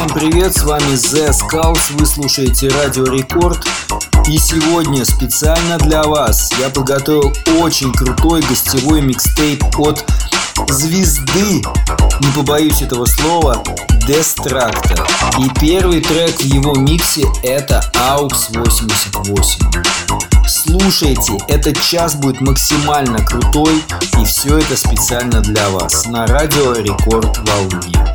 Всем привет, с вами The Skulls, вы слушаете Радио Рекорд. И сегодня специально для вас я подготовил очень крутой гостевой микстейп от звезды, не побоюсь этого слова, Дестракта. И первый трек в его миксе это AUX 88. Слушайте, этот час будет максимально крутой, и все это специально для вас на радио Рекорд Волне.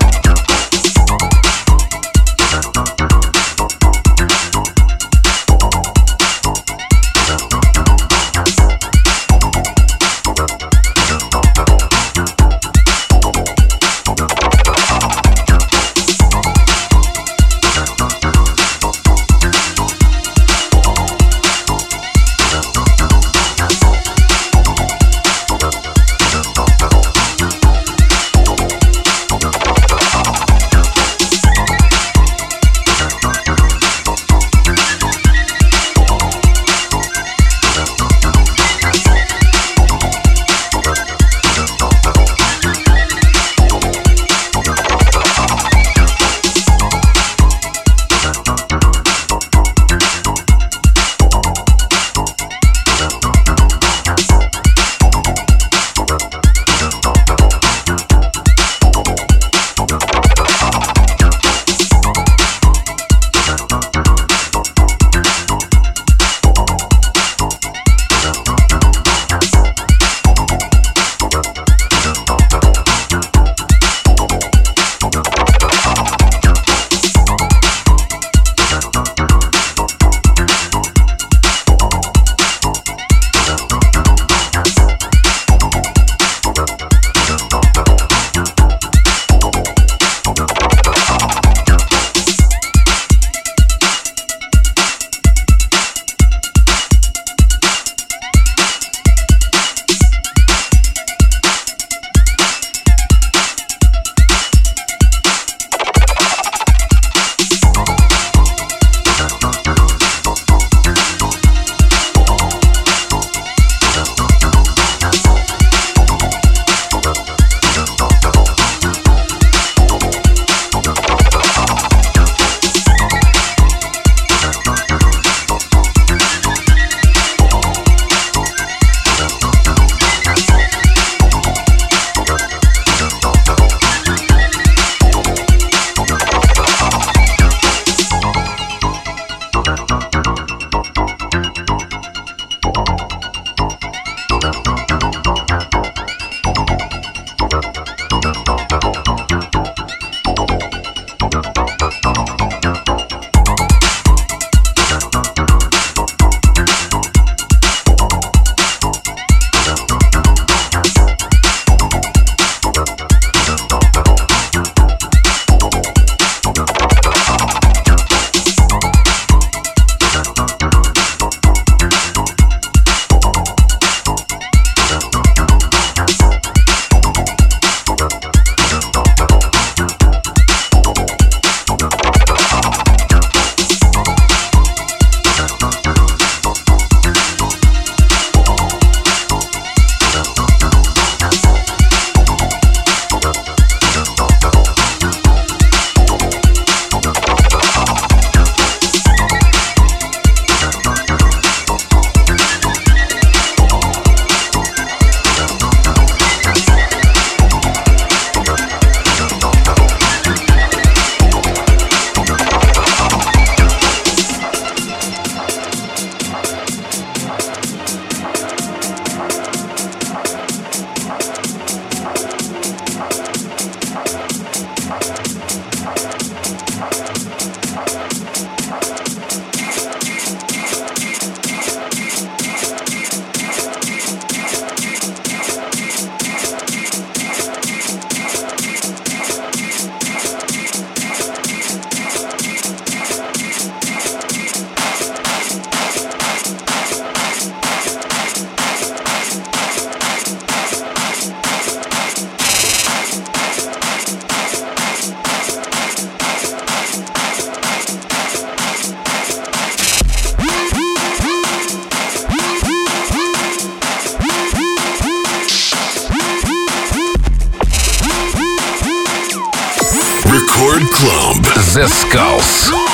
descalço.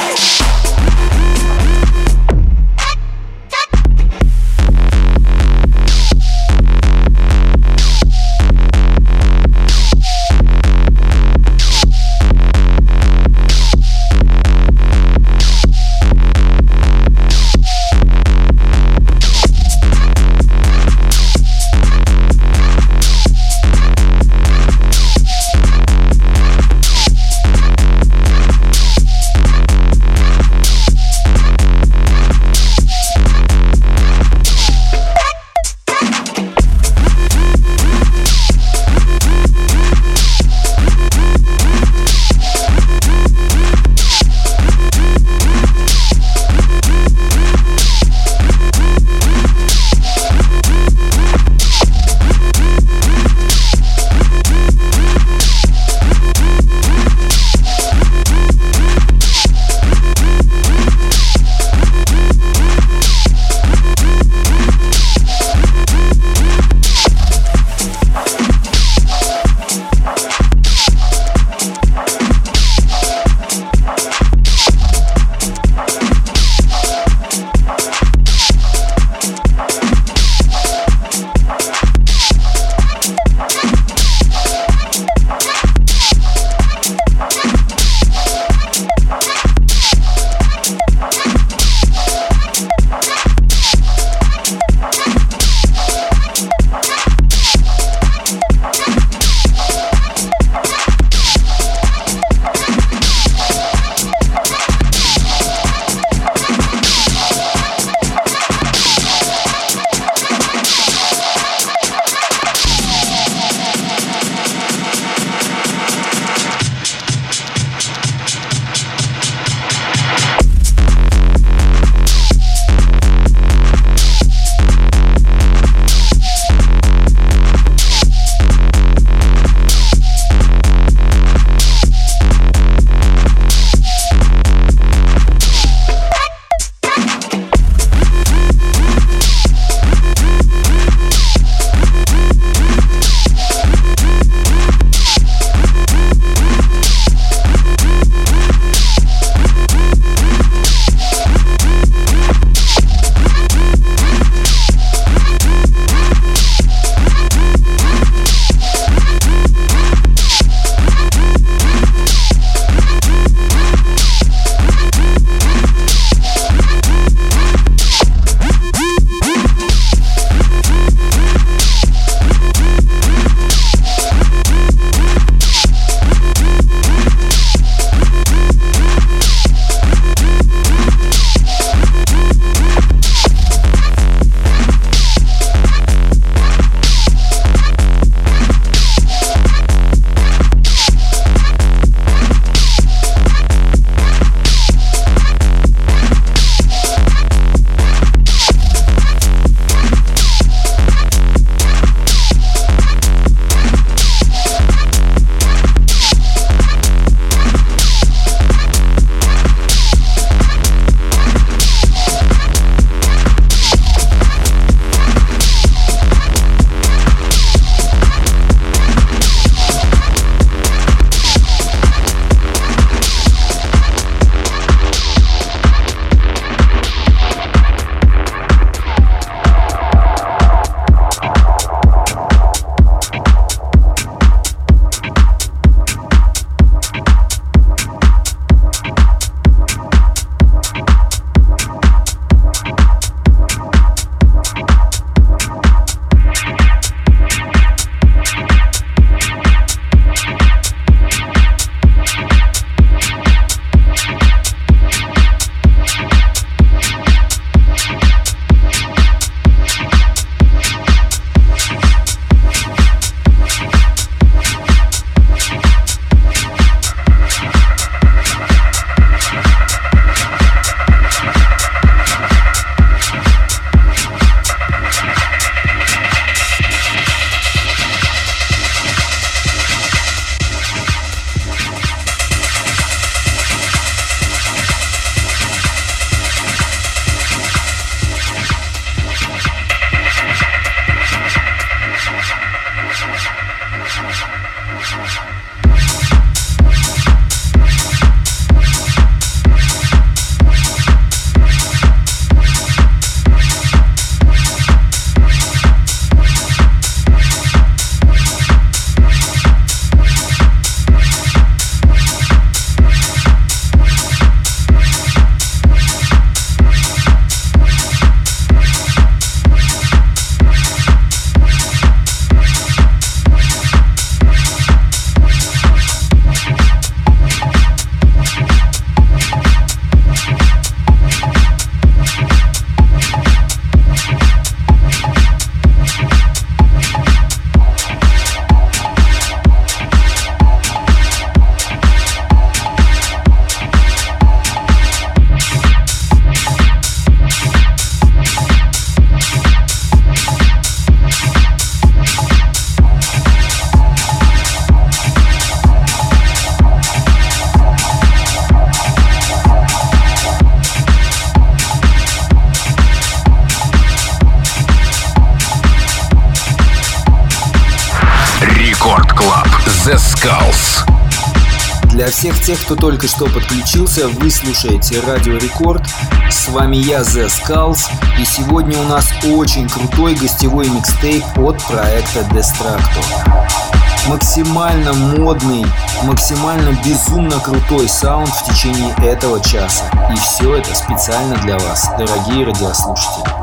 Всех тех, кто только что подключился, вы слушаете Радио Рекорд. С вами я, The Skulls, и сегодня у нас очень крутой гостевой микстейп от проекта Destructo. Максимально модный, максимально безумно крутой саунд в течение этого часа. И все это специально для вас, дорогие радиослушатели.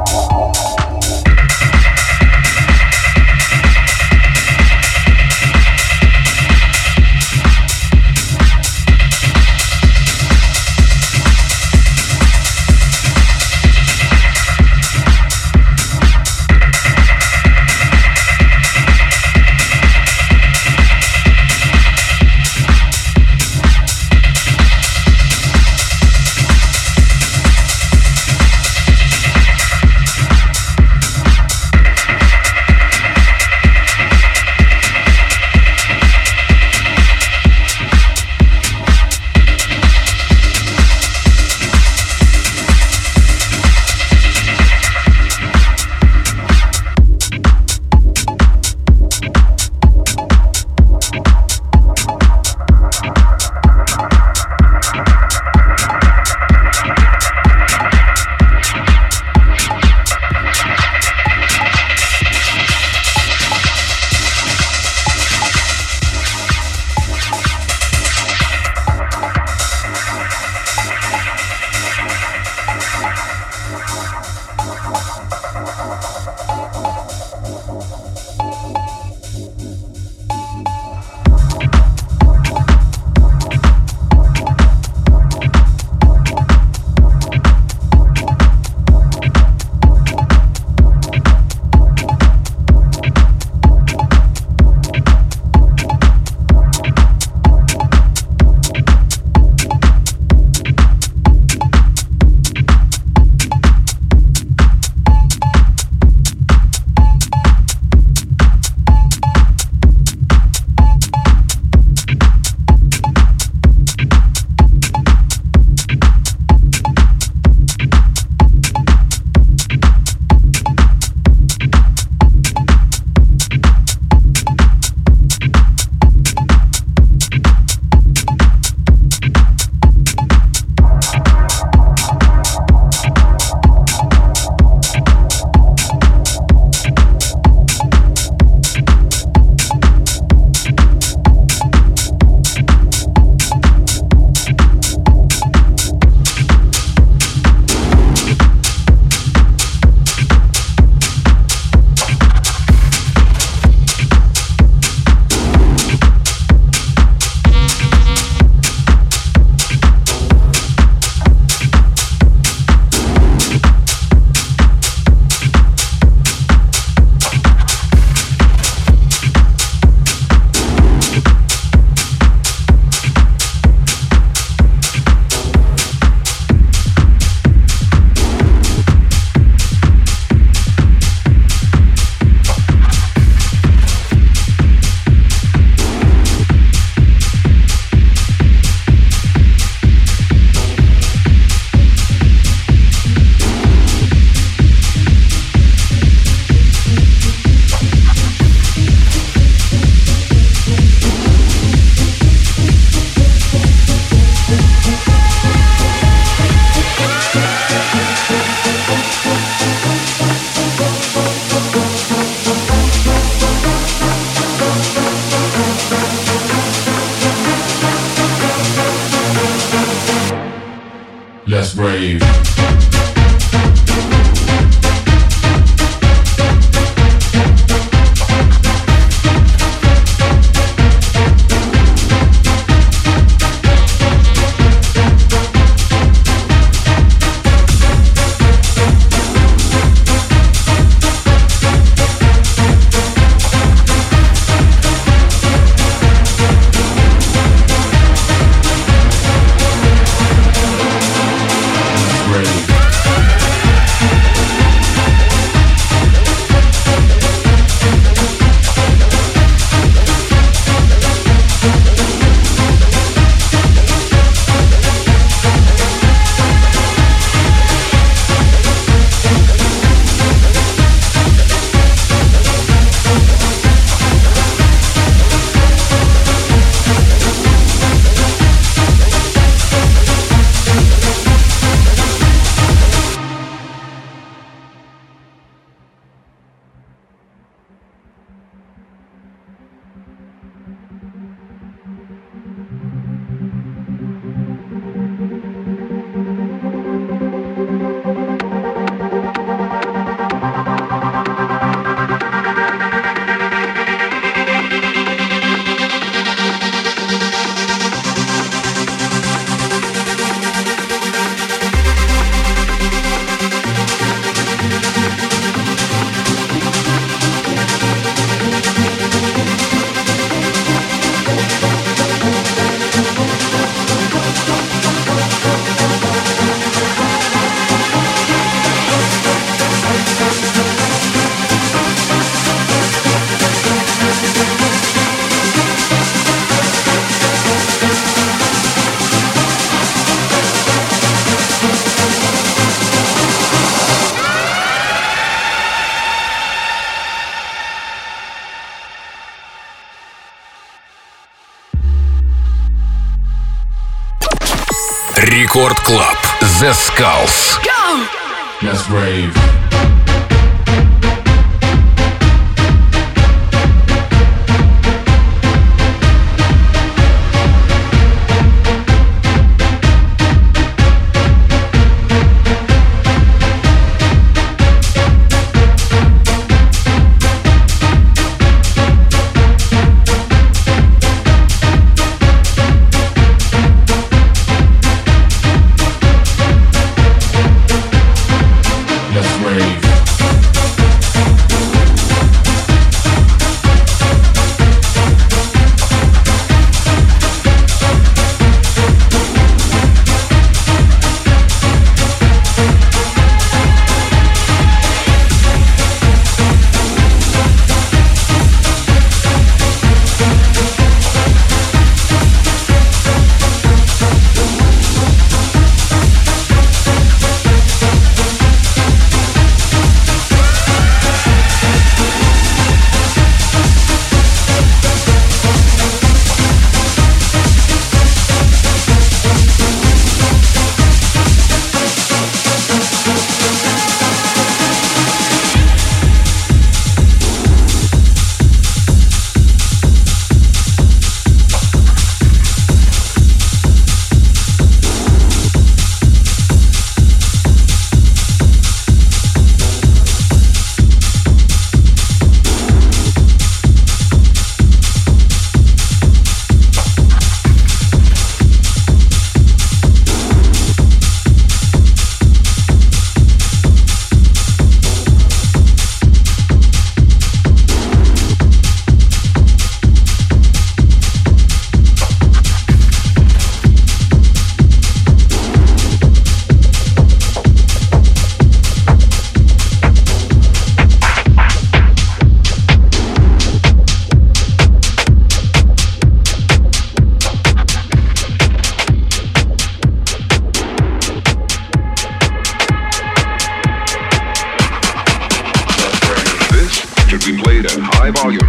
Zeskullz. Go! That's brave.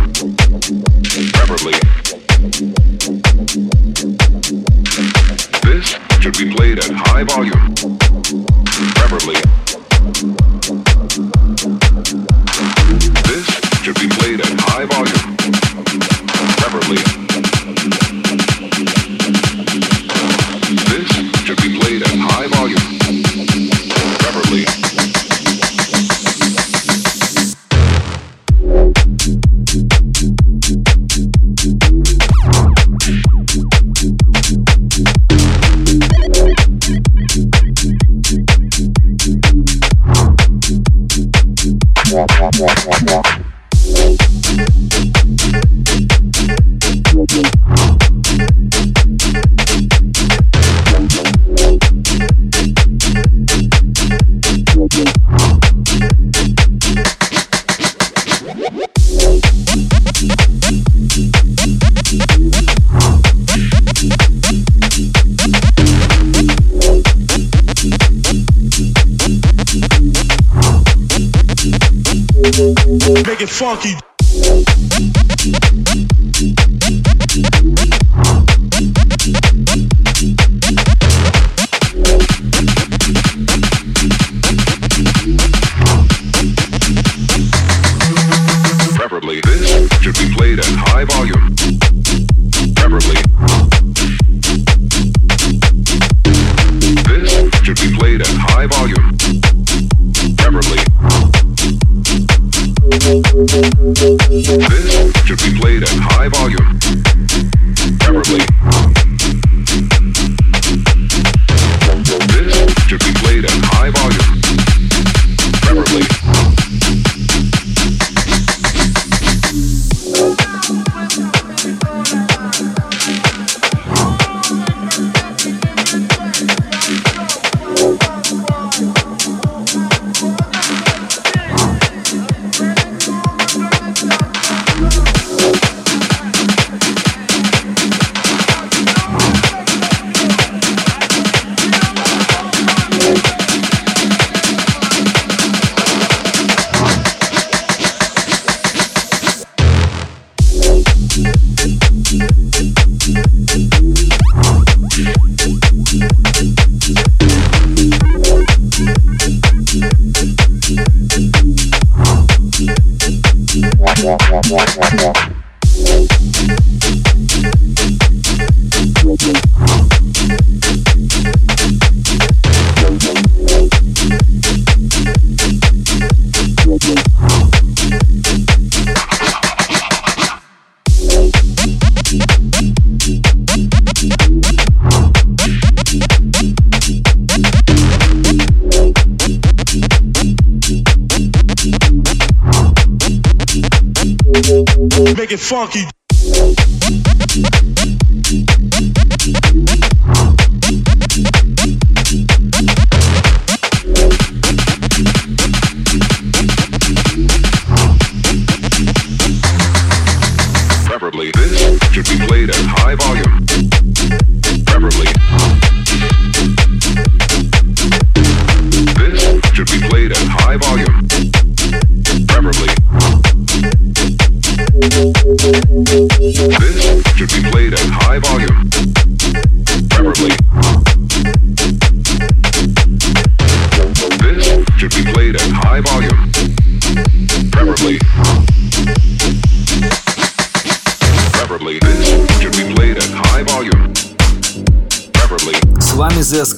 Funky.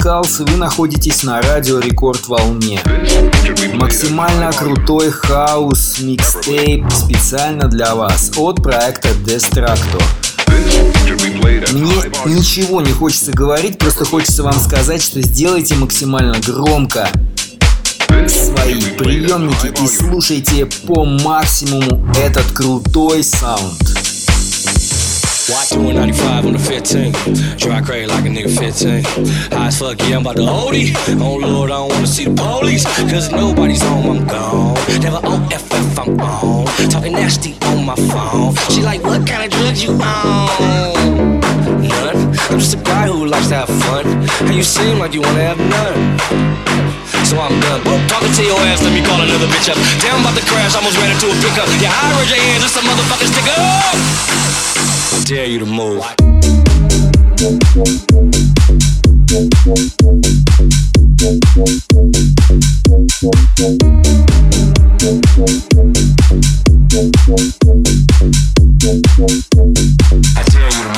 Скалс, вы находитесь на радио Рекорд Волне. Максимально крутой хаус микстейп специально для вас от проекта Destructo. Мне ничего не хочется говорить, просто хочется вам сказать, что сделайте максимально громко свои приемники и слушайте по максимуму этот крутой саунд. Watch doing 95 on the 15. Try crazy like a nigga 15. High as fuck, yeah, I'm about to OD. Oh Lord, I don't wanna see the police. Cause nobody's home, I'm gone. Never OFF, I'm on. Talking nasty on my phone. She like, what kind of drugs you on? None. I'm just a guy who likes to have fun. And you seem like you wanna have none. So I'm done. Talking to your ass, let me call another bitch up. Damn, about to crash, almost ran into a pickup. Yeah, I raise your hands, it's a motherfucking stick up. I dare you to move. I dare you to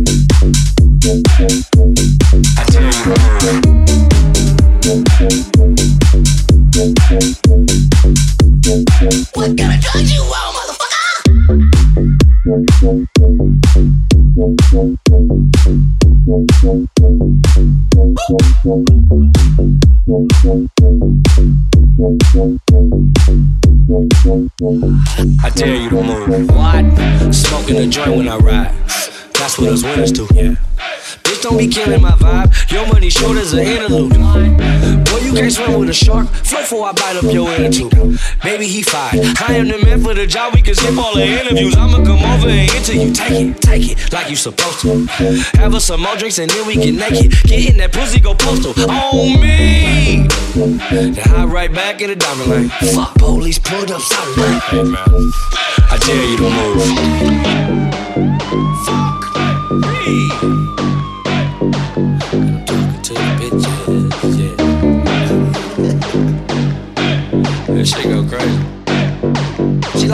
move. I dare you to move. What? Smoking a joint when I ride. That's what us winners do. Yeah. Bitch, don't be killing my vibe. Your money short as an interlude. Boy, you can't swim with a shark. Float before I bite up your attitude. Baby, he fine. I am the man for the job. We can skip all the interviews. I'ma come over and enter you. Take it, take it, like you supposed to. Have us some more drinks and then we get naked. Get in that pussy, go postal. On me. Then hop right back in the diamond lane. Fuck, police pulled up lane. Hey, man. I dare you to move.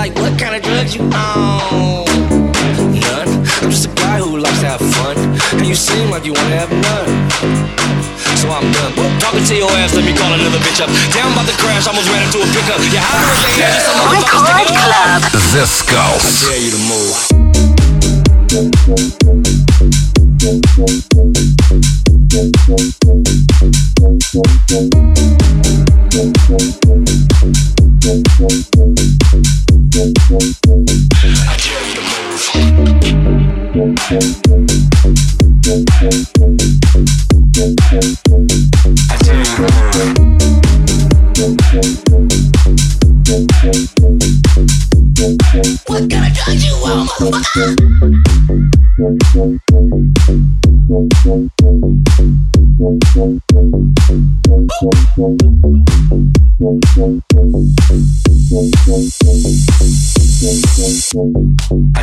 Like, what kind of drugs you on? None. I'm just a guy who likes to have fun. And you seem like you wanna have none. So I'm done. Whoop, talking to your ass, let me call another bitch up. Damn, I'm about to crash, almost ran into a pickup. Yeah, I heard your hands, some motherfuckers stick it up. The I Skulls. dare you to move. I dare you to move. I What kind of drugs you motherfucker? I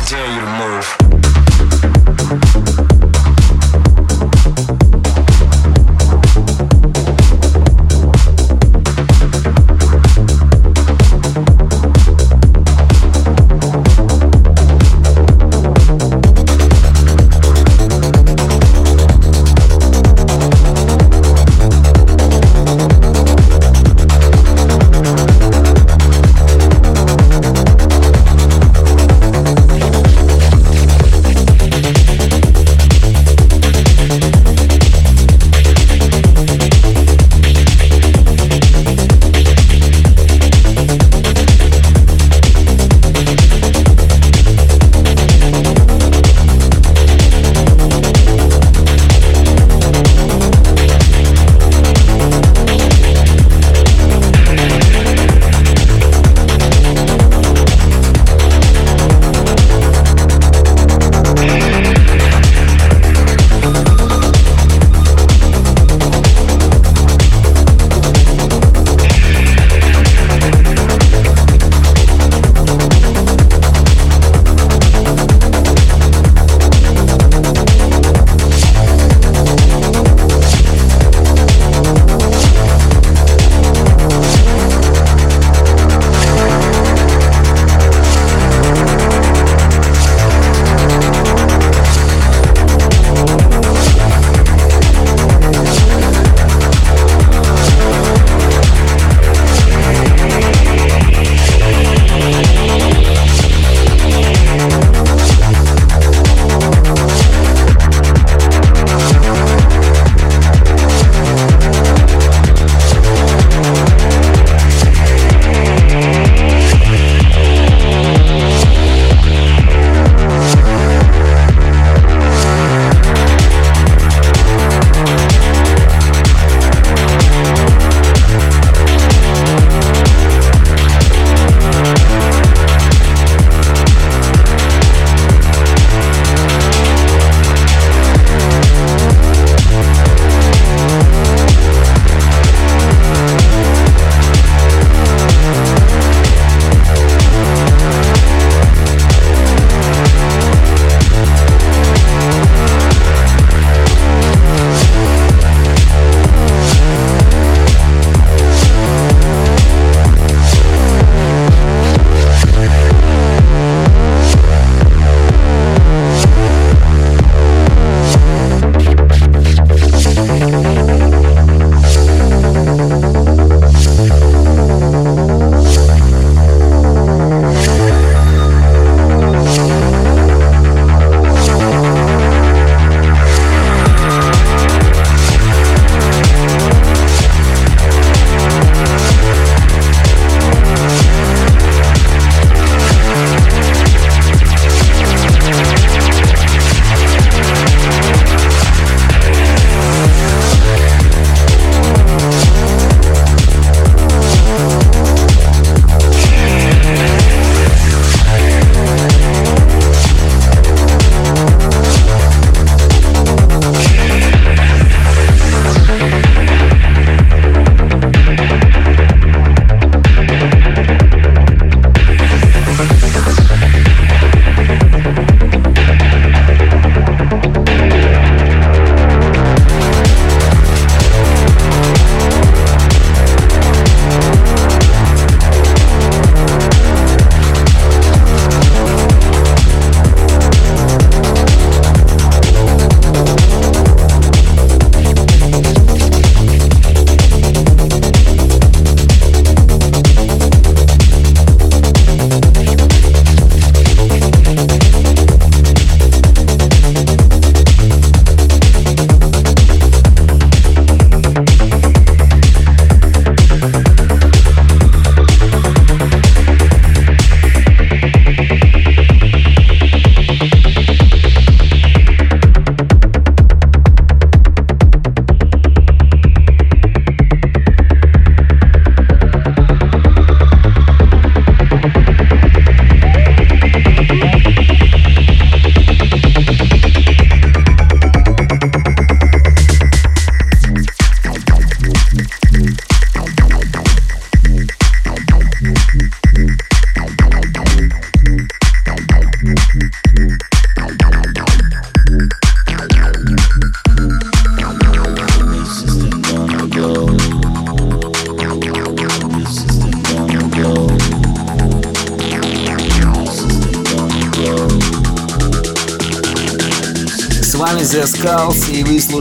dare you to move.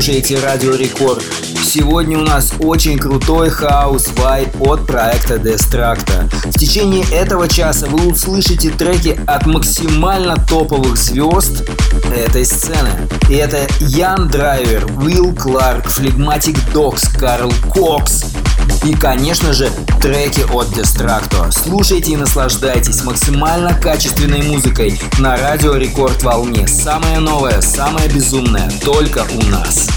Слушаете Радио Рекорд. Сегодня у нас очень крутой хаус вайб от проекта Destructo. В течение этого часа вы услышите треки от максимально топовых звезд этой сцены. И это Ян Драйвер, Уилл Кларк, Флегматик Докс, Карл Кокс, и, конечно же, треки от Destructo. Слушайте и наслаждайтесь максимально качественной музыкой на радио Рекорд Волне. Самое новое, самое безумное только у нас.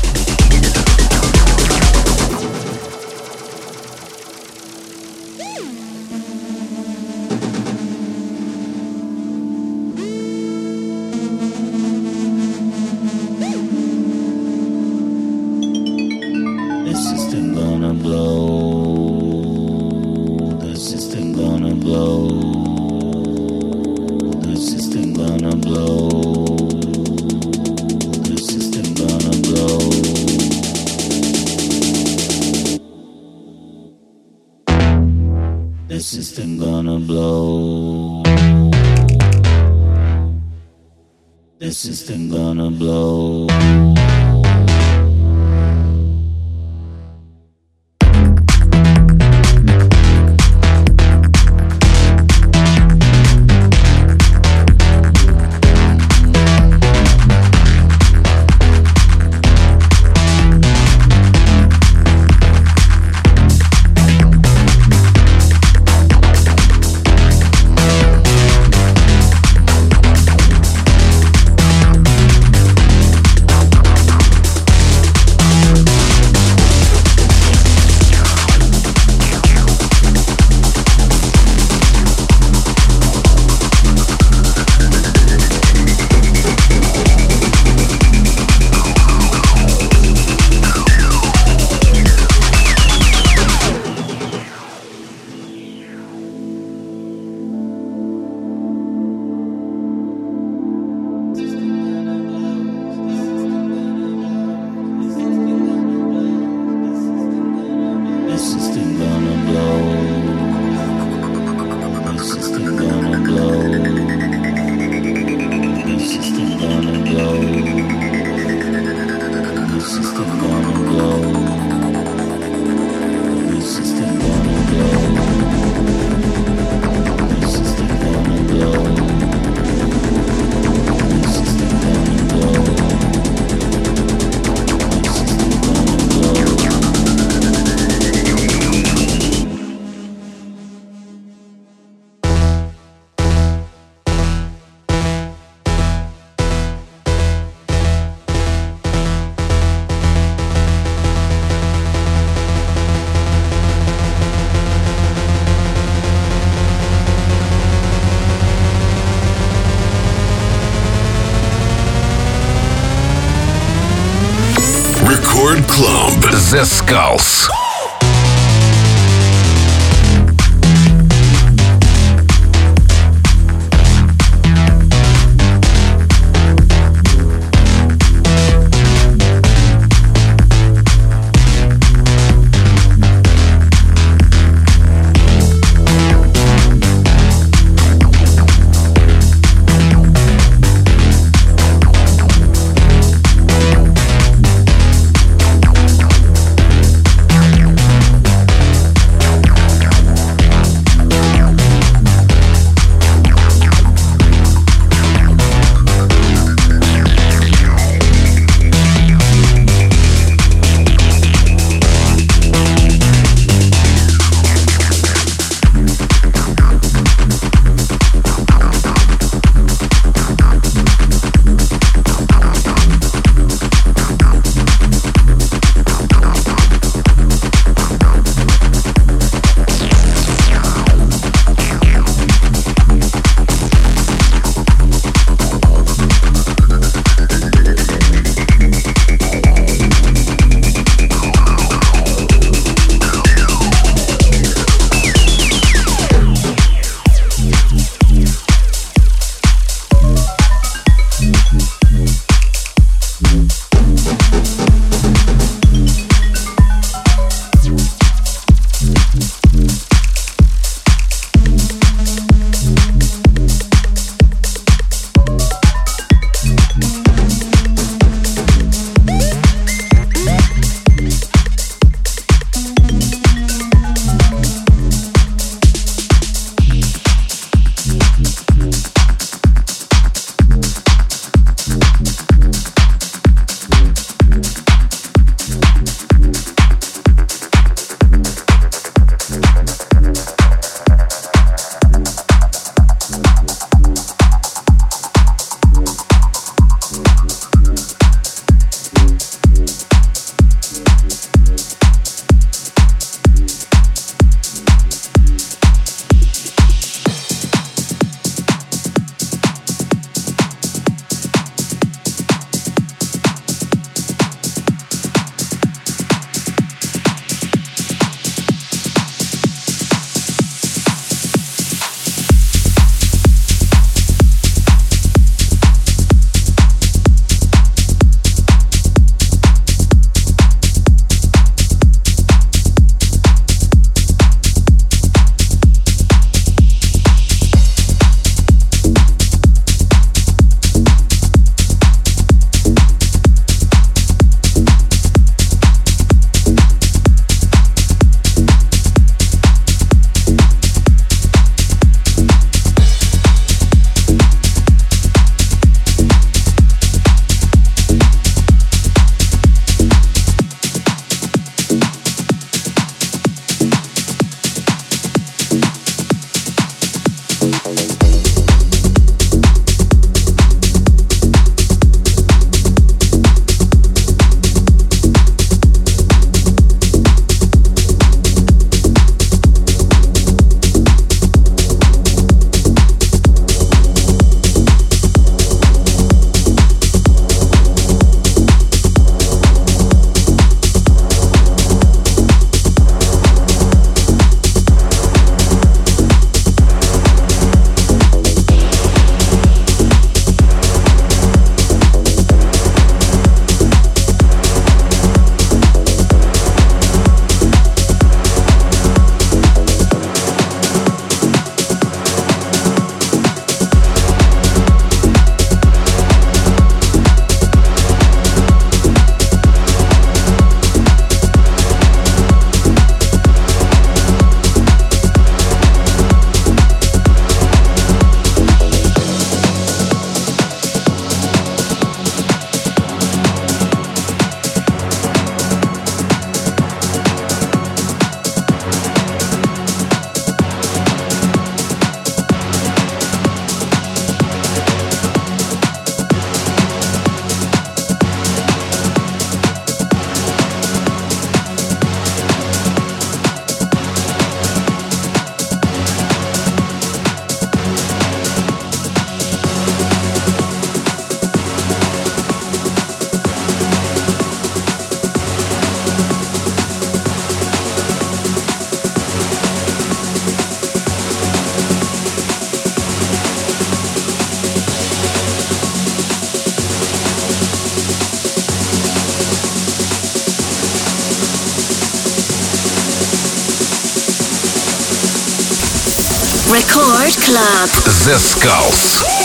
Zeskullz. Club. Zeskullz.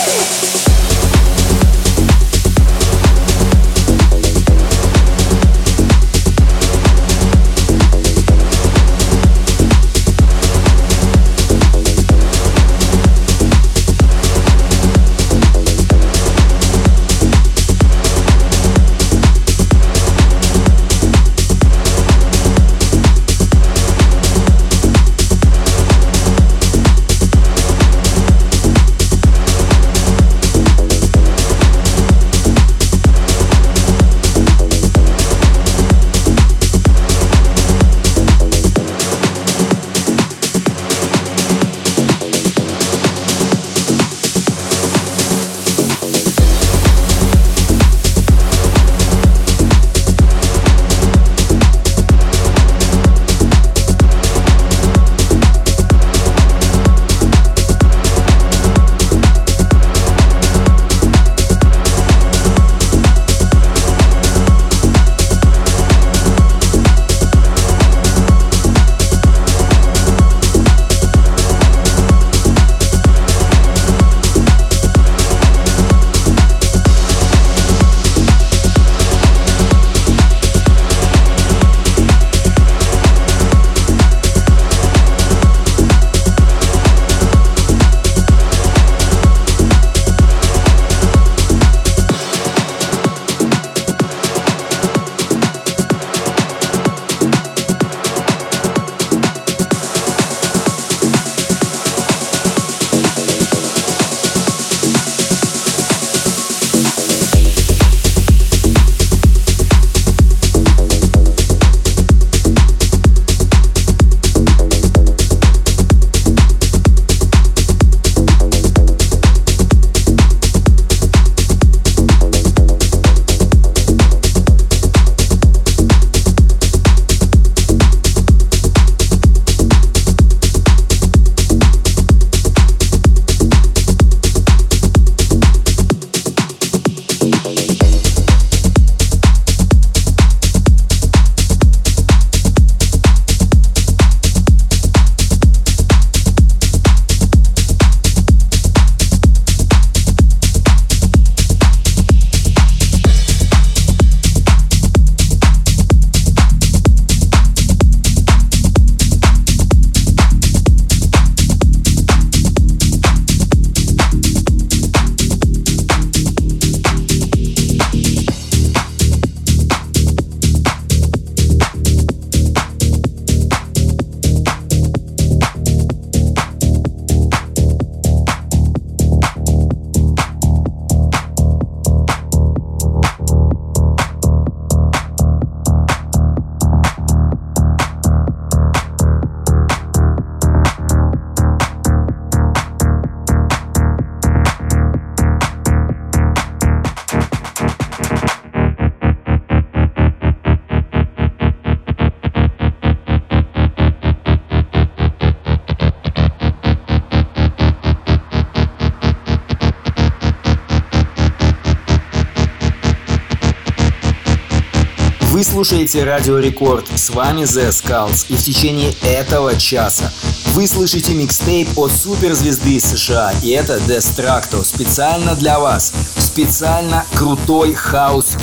Слушаете Радио Рекорд, с вами The Skulls, и в течение этого часа вы слышите микстейп от суперзвезды США, и это Destructo, специально для вас, специально крутой хаус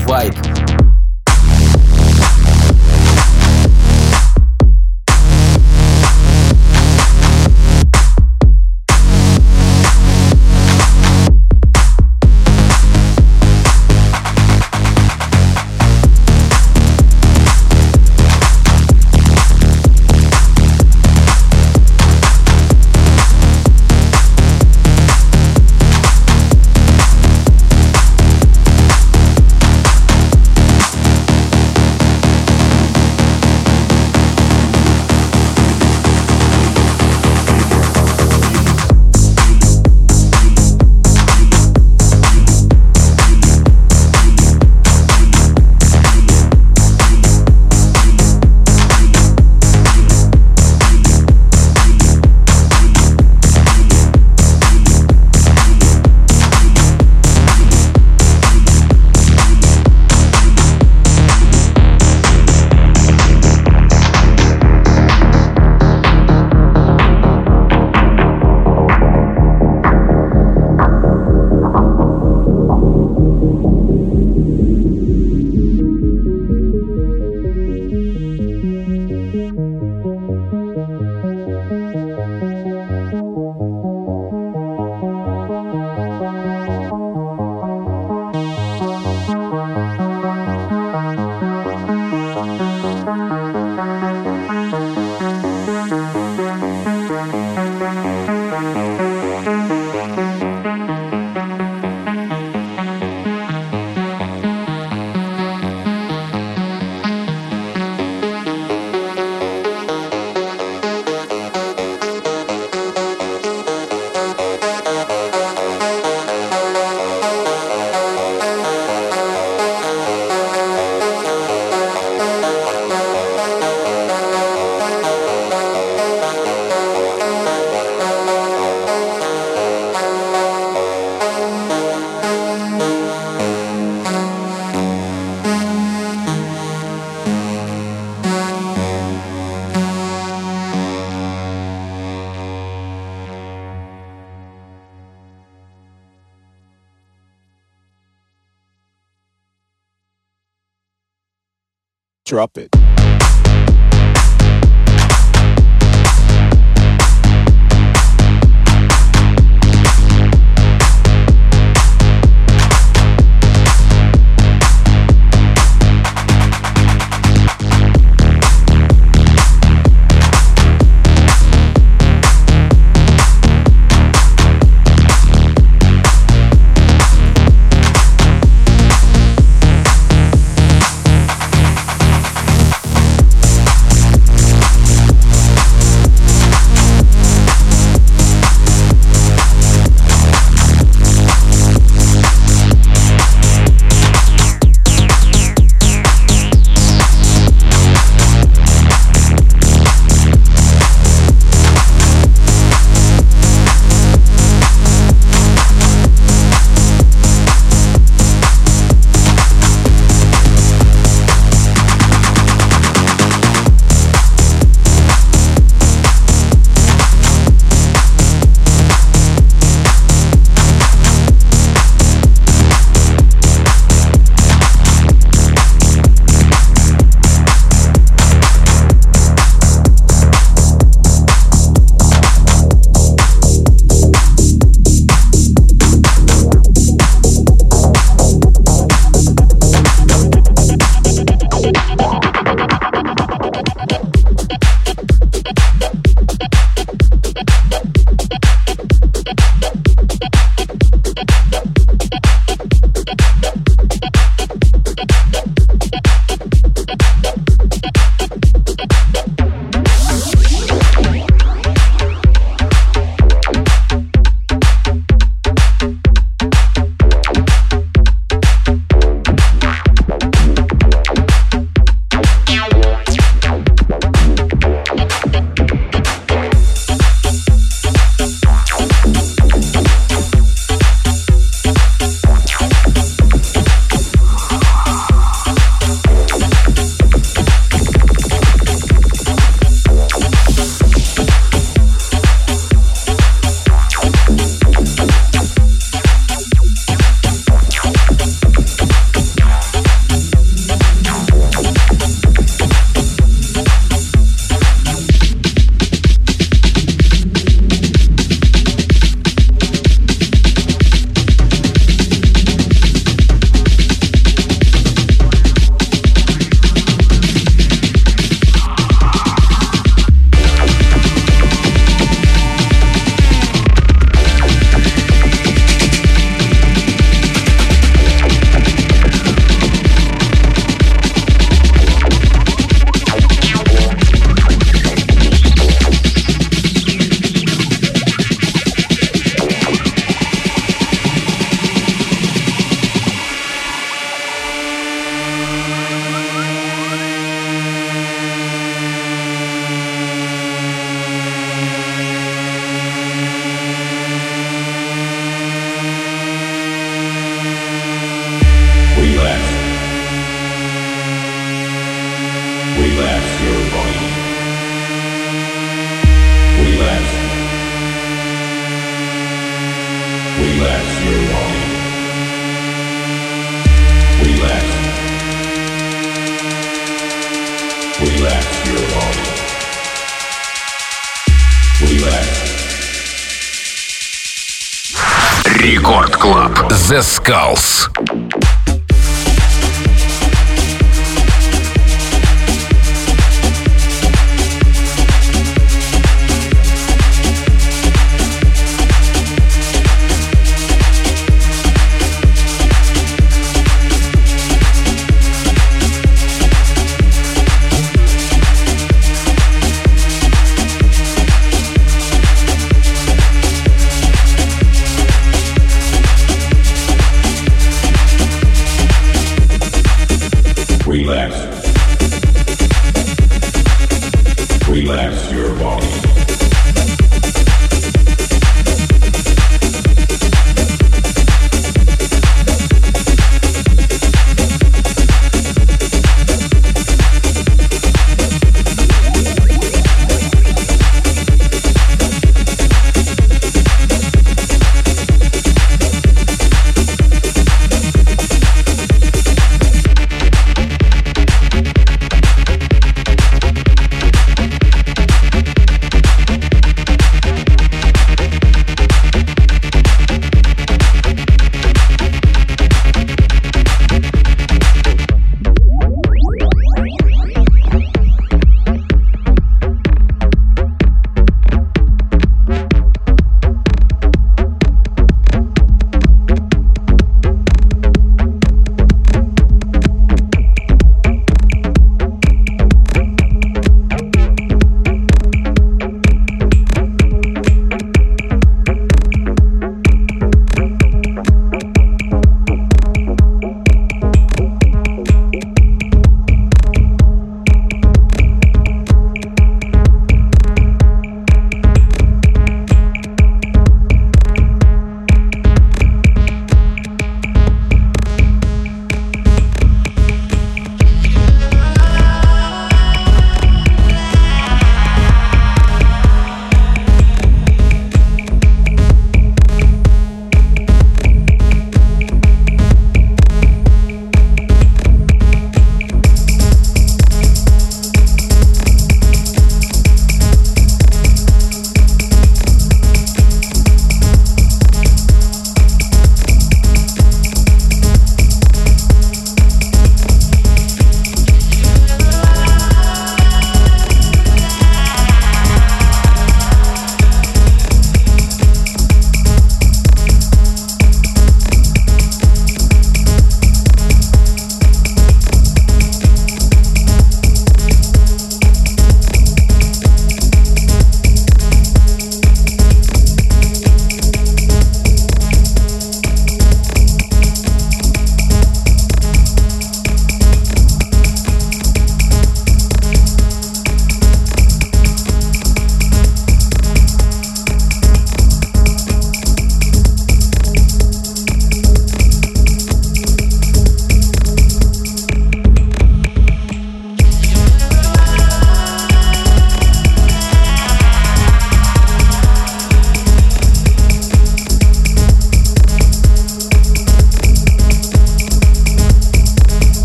interrupt it. The